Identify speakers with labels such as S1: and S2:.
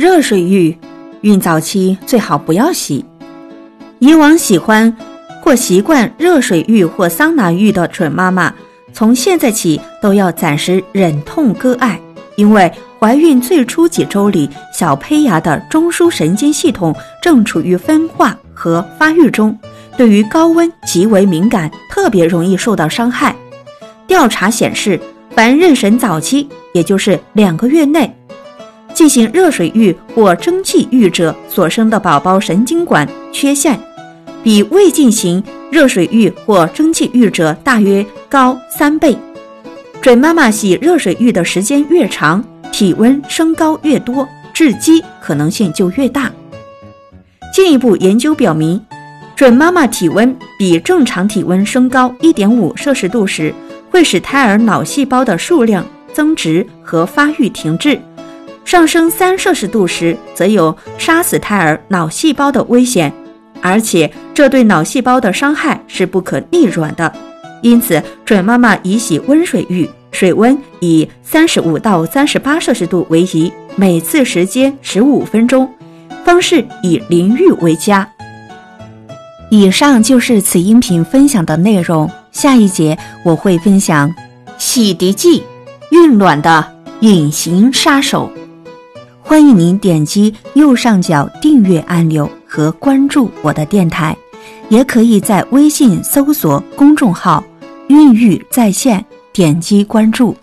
S1: 热水浴，孕早期最好不要洗。以往喜欢或习惯热水浴或桑拿浴的准妈妈，从现在起都要暂时忍痛割爱，因为怀孕最初几周里，小胚芽的中枢神经系统正处于分化和发育中，对于高温极为敏感，特别容易受到伤害。调查显示，凡妊娠早期，也就是两个月内。进行热水浴或蒸汽浴者所生的宝宝神经管缺陷，比未进行热水浴或蒸汽浴者大约高三倍。准妈妈洗热水浴的时间越长，体温升高越多，致畸可能性就越大。进一步研究表明，准妈妈体温比正常体温升高1.5摄氏度时，会使胎儿脑细胞的数量增殖和发育停滞。上升三摄氏度时，则有杀死胎儿脑细胞的危险，而且这对脑细胞的伤害是不可逆转的。因此，准妈妈宜洗温水浴，水温以三十五到三十八摄氏度为宜，每次时间十五分钟，方式以淋浴为佳。以上就是此音频分享的内容，下一节我会分享洗涤剂，孕卵的隐形杀手。欢迎您点击右上角订阅按钮和关注我的电台，也可以在微信搜索公众号“孕育在线”，点击关注。